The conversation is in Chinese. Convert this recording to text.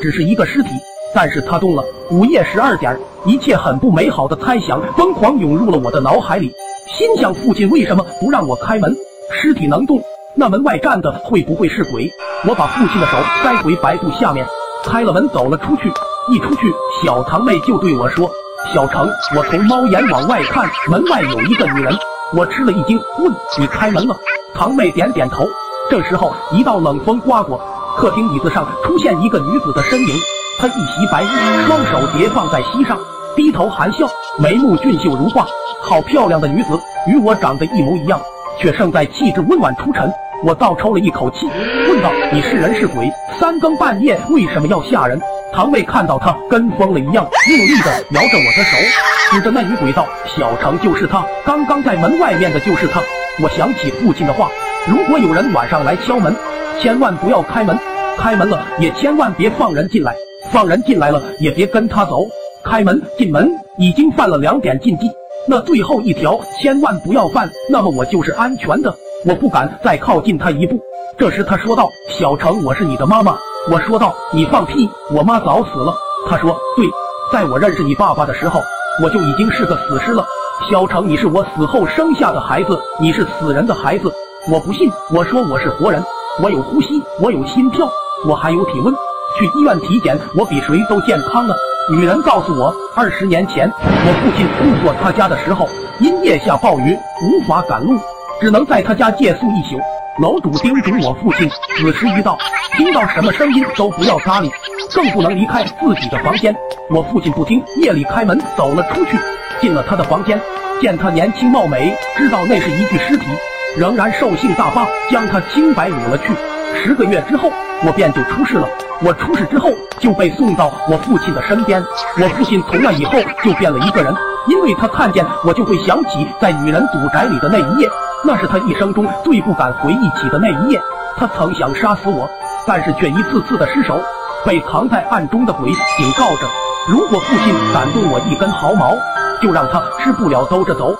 只是一个尸体，但是他动了。午夜十二点，一切很不美好的猜想疯狂涌入了我的脑海里，心想父亲为什么不让我开门？尸体能动，那门外站的会不会是鬼？我把父亲的手塞回白布下面，开了门走了出去。一出去，小堂妹就对我说：“小程，我从猫眼往外看，门外有一个女人。”我吃了一惊，问：“你开门了？”堂妹点点头。这时候，一道冷风刮过，客厅椅子上出现一个女子的身影。她一袭白衣，双手叠放在膝上，低头含笑，眉目俊秀如画，好漂亮的女子，与我长得一模一样，却胜在气质温婉出尘。我倒抽了一口气，问道：“你是人是鬼？三更半夜为什么要吓人？”堂妹看到他跟疯了一样，用力的摇着我的手，指着那女鬼道：“小程就是他，刚刚在门外面的就是他。”我想起父亲的话，如果有人晚上来敲门，千万不要开门，开门了也千万别放人进来，放人进来了也别跟他走。开门进门已经犯了两点禁忌，那最后一条千万不要犯，那么我就是安全的，我不敢再靠近他一步。这时他说道：“小程，我是你的妈妈。”我说道：“你放屁，我妈早死了。”他说：“对，在我认识你爸爸的时候，我就已经是个死尸了。”小程，你是我死后生下的孩子，你是死人的孩子，我不信。我说我是活人，我有呼吸，我有心跳，我还有体温。去医院体检，我比谁都健康了。女人告诉我，二十年前我父亲路过他家的时候，因夜下暴雨无法赶路，只能在他家借宿一宿。楼主叮嘱我父亲，子时一到，听到什么声音都不要搭理，更不能离开自己的房间。我父亲不听，夜里开门走了出去，进了他的房间，见他年轻貌美，知道那是一具尸体，仍然兽性大发，将他清白掳了去。十个月之后，我便就出事了。我出事之后就被送到我父亲的身边，我父亲从那以后就变了一个人，因为他看见我就会想起在女人赌宅里的那一夜。那是他一生中最不敢回忆起的那一夜。他曾想杀死我，但是却一次次的失手，被藏在暗中的鬼警告着：如果父亲敢动我一根毫毛，就让他吃不了兜着走。